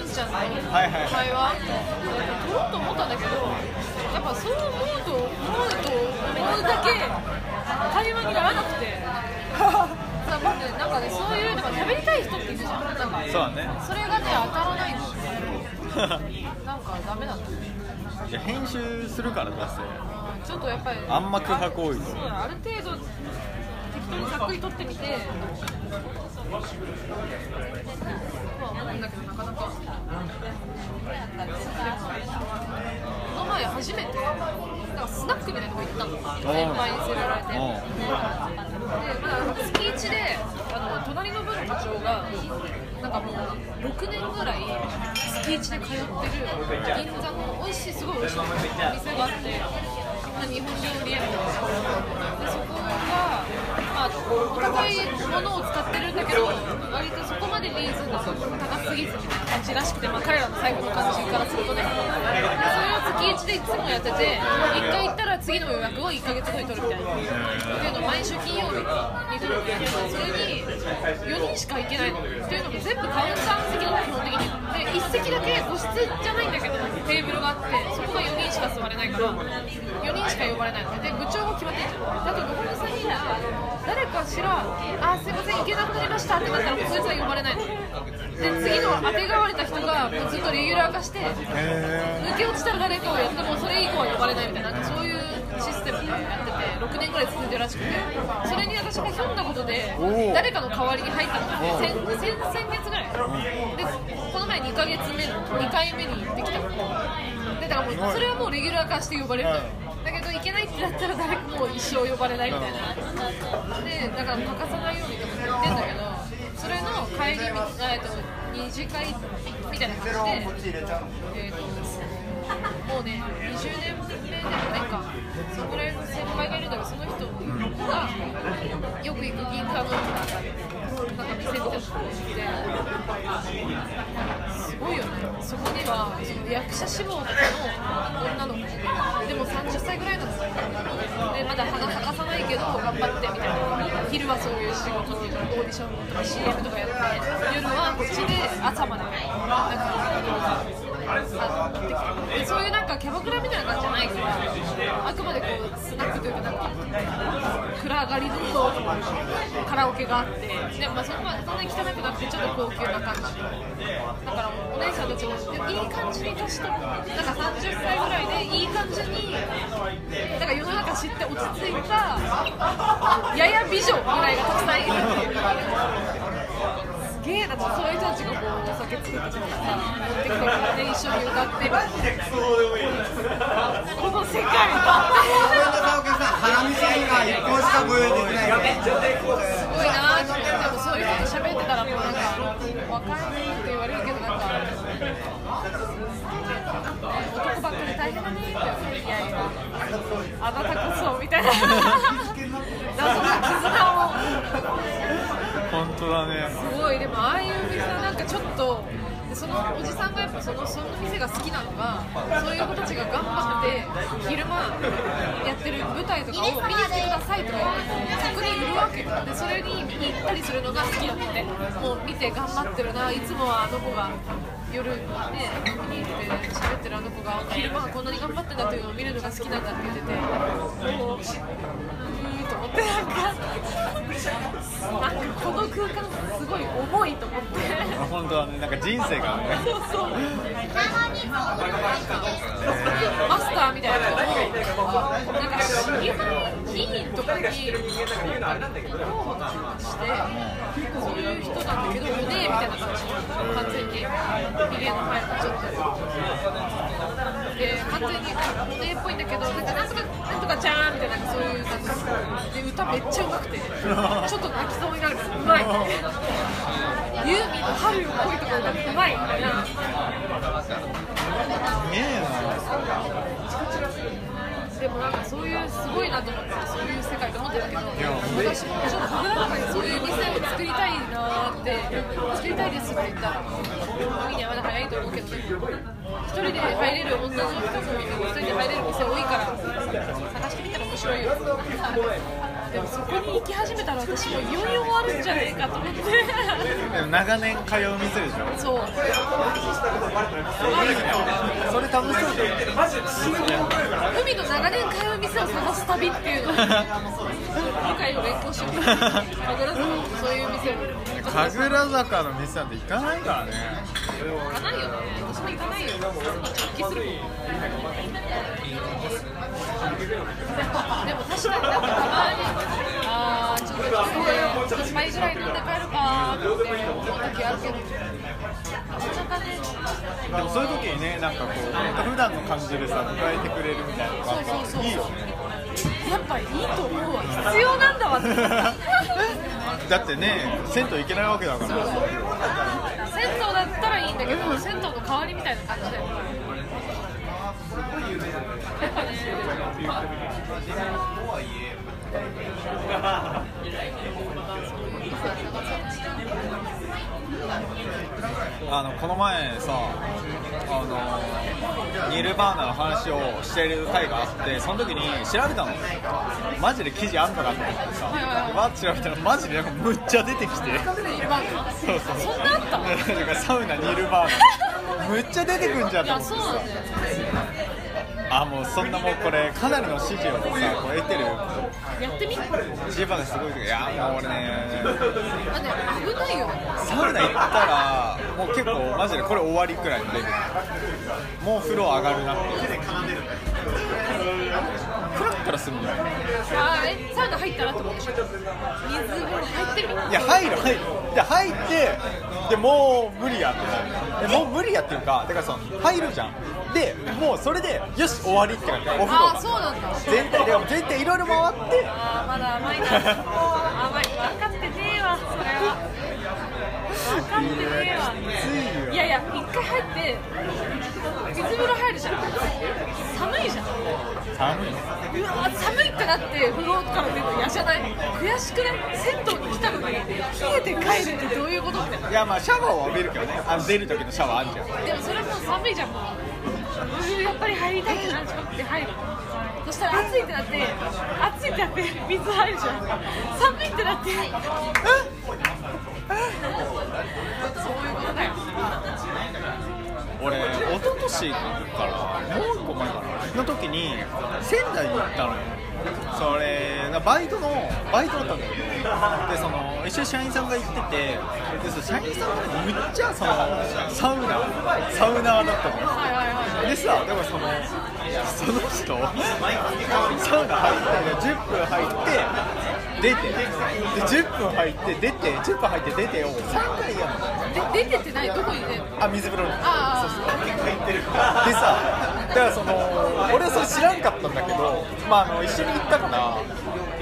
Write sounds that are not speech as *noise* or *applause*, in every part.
うんちゃんの会はいはい話撮ろうと思ったんだけどやっぱそう思うと思うと思うだけ会話にならなくてなんかね。なんかねそういうなんか喋りたい人っているじゃんなんかそうだねそれがね当たらないのなんかダメなんだいや編集するから出せうんちょっとやっぱりあんま空白多いある程度適当にざっくってみてまあ思うん。だけどなかなかこの前初めてなん。かスナックみたいなとこ行ったの先輩に連れられてでまだ月1であの隣の部の部長がなん。かもう6年ぐらい月1で通ってる銀座の美味しいすごい美味しいお店があってまあ日本料理屋みたいなでそこが、まあ、お高いものを使ってるんだけど割とそこまでリーズナブル高すぎずみたいな感じらしくて、まあ、彼らの最後の感じからするとね。それを月1でいつもやってて1回行ったら次の予約を1ヶ月後に取るみたいな。っていうのを毎週金曜日に取るみたいなそれに4人しか行けないのっていうのも全部カウンター席なの基本的にで1席だけ個室じゃないんだけどテーブルがあってそこが4人しか座れないから4人しか呼ばれない。ので部長も決まってんじゃんだと残りの3人が誰かしら「あすいません行けなくなりました」ってなったらもうそいつは呼ばれない。ので次の当てがわれた人がずっとレギュラー化してへ抜け落ちたら誰かをやってもそれ以降は呼ばれないみたいななんかそういうシステムでやってて6年ぐらい続いてるらしくてそれに私がひょんなことで誰かの代わりに入ったの。で先先先月ぐらい。でこの前2ヶ月目の2回目に行ってきたの。でだからもうそれはもうレギュラー化して呼ばれる。のよだけど行けないってなったら誰かもう一生呼ばれないみたいな。でだから欠かさないようにとか言ってんだけどそれの帰りえっと二次会みたいな感じでえーともうね、20年目でもねか、そのぐらいの先輩がいるんだけど、その人がよく行く銀座のなんか店みたいなところにいて、すごいよね、そこにはその役者志望とかの女の子。でも30歳ぐらいなんですよ、でまだ花咲かさないけど頑張ってみたいな、昼はそういう仕事にオーディションとか CM とかやって、夜はこっちで朝まで、なんか。あでそういうなんかキャバクラみたいな感じじゃないからあくまでこうスナックというかなんか暗がりのカラオケがあって。でもまあそんなそんなに汚くなくてちょっと高級な感じだからお姉さんたちもいい感じに年となんか30歳ぐらいでいい感じに持ってきてくれて一緒に歌ってるこの世界だ花見さんが一本しかご用意できないすごいな。と思ってでもそういう人と喋ってたらもうなんか若いって言われるけどなんか男ばっかり大変だねって言われていやいやあなたこそみたいな謎の絆を本当だね。すごい。でもああいうお店はなんかちょっとでそのおじさんがやっぱそのその店が好きなのがそういう子たちが頑張って昼間やってる舞台とかを見に来てくださいとか言って逆に売るわけでそれに行ったりするのが好きなのでもう見て頑張ってるないつもはあの子が。夜ね見に行って喋ってるあの子が昼間はこんなに頑張ってんだというのを見るのが好きなんだって言っててもううーんと思ってなんかなんかこの空間すごい重いと思って。あ本当だねなんか人生がねそうそう。マスターみたいななんか市議会議員とかに候補とかして、そういう人なんだけど、おねえみたいな感じ、完全に、ひげの生えたちょっと。で、完全におねえっぽいんだけど、なんかなんとか、なんとかちゃんみたいな、そういう、なんか、で、歌めっちゃうまくて、ちょっと泣きそうになるぐらうまい。ユーミンの春よ恋とかがうまいみたいな。すげえでもなんかそういうすごいなと思ってそういう世界と思ってたけどや私もちょっと僕の中にそういう店を作りたいなーって作りたいですって言ったら時にはまだ早いと思うけどね一人で入れる女の人と一人で入れる店多いから探してみたら面白いよでもそこに行き始めたら私もいよいよ終わるんじゃねえかと思って。でも長年通う店でしょ？そう。それ楽しそう。だよね海の長年通う店を探す旅っていうのを今回の連行して。る神楽坂のそういう店を神楽坂の店なんて行かないからね。行かないよね私も行かないよ直帰するもんでも確かになんかたまにあーちょっと今日一杯ぐらい飲んで帰るかーって思う時あるけどでもそういう時にねなんかこう普段の感じでさ迎えてくれるみたいなのがそうそうそう。いいよねやっぱいいと思うわ。必要なんだわってだってね銭湯行けないわけだから。銭湯だったらいいんだけど銭湯の代わりみたいな感じだよ。やっぱね *laughs* あのこの前さあのニルバーナの話をしてる回があってその時に調べたの。マジで記事あんのかと思ってさはいはいはいバッチ調べたらマジでなんかむっちゃ出てきて。今そうそう。そんなあった？*laughs* サウナニルバーナ。むっちゃ出てくんじゃんと思ってさあもうそんなもうこれかなりの支持をさこう得てるやってみ。ジーバーナすごいい。やもう俺ね危ない。よサウナ行ったらもう結構マジでこれ終わりくらい。のレベルもう風呂上がるなっていうクラッカラするんだよあーえサウナ入ったらってことでしょ？水風呂入ってるいや入る入る。で入ってでもう無理やってでもう無理やっていうかだからその入るじゃん。でもうそれでよし終わりってなってお風呂ああそうなんだ。全体でも全体いろいろ回って。あーまだ甘いな。*laughs* 甘い。分かってねえわそれは。分かってねえわ。ついやいや一回入って水風呂入るじゃん寒いうわ寒いってなって風呂から出るの嫌じゃない？悔しくない？銭湯に来たのに冷えて帰るってどういうこと？みたいないやまあシャワーを浴びるけどね。あの出る時のシャワーあるじゃん。でもそれもう寒いじゃん。もうやっぱり入りたいってなっちゃって入る。そしたら暑いってなって暑いってなって水入るじゃん。寒いってなって。そういうことだよ。俺一昨年からもう一個前かなの時に仙台に行ったのよ。それなバイトのバイトだったんだけどでその一緒に社員さんが行っててでその社員さんがむっちゃそのサウナサウナーだったのよ。はいはいはいでさでもそのその人サウナ入って10分入って出てで10分入って出て10分入って出てを3回やるの。で出てってないどこに出るの？あ水風呂にあー。そうそうでさだからその俺はそれ知らんかったんだけどまああの一緒に行ったから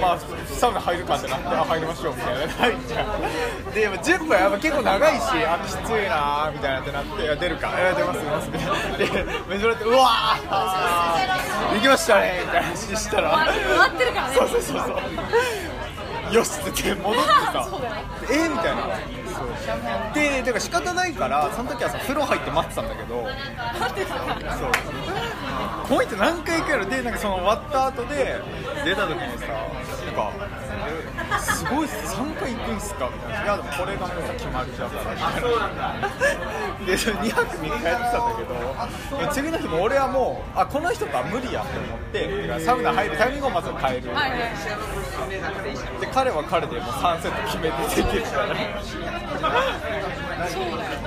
まあサウナ入るかってなってあ入りましょうみたいな入るじゃん。でやっぱ10分やっぱ結構長いしあきついなーみたいなってなって出るか。出ます出ます。みたいなで水風呂ってうわー行きましたねみたいな話したら。終わってるからね。そうそうそうそうよしって言って戻ってさえー、みたいな。そうでだから仕方ないからその時はさ風呂入って待ってたんだけど。待ってた。そう。この人何回行くやろでなんかその終わった後で出た時にさなんかえすごいっす。3回行くんすか？みたいな。いやでもこれがもう決まりだからみた。いなでそれ2泊3日やってたんだけど次の日も俺はもうあこの人とは無理やって思ってサウナ入るタイミングをまず変える、はいはい。で彼は彼でもう3セット決めてできるからそうだよ。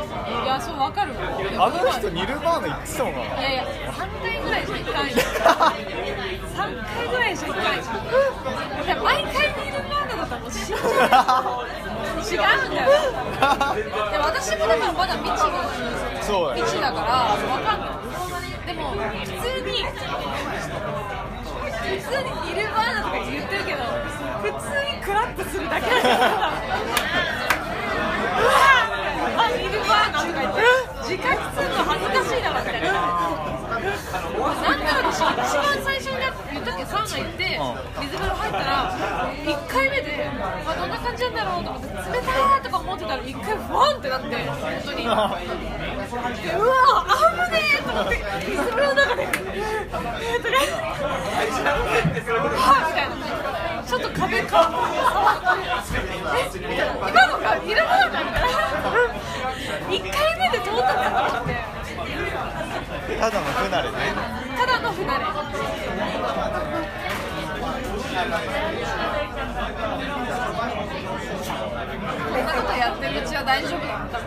いやそうわかる。わあの人ニルバーナ行ってたのかいやいや3回ぐらいじゃいかんよ3回ぐらいじゃいかんよいや毎回ニルバーナだったらもう死んじゃう。違うんだよ。で私もだからまだ未知がそう未知だからわかんない。でも普通に普通にニルバーナとか言ってるけど普通にクラッとするだけだからうわあニルバーナとか言って自覚するの恥ずかしいなみたいななんなら私一番最初に言ったっけサウナ行って水風呂入ったら1回目であどんな感じなんだろうと思って冷たーとか思ってたら1回フワンってなって本当に。でうわ危ねえと思って水風呂の中で。えーとかはぁみたいな。ちょっと壁かえ今のがいらなかったみたいなただの不慣れね。ただの不慣れ。こんなことやってるうちは大丈夫だった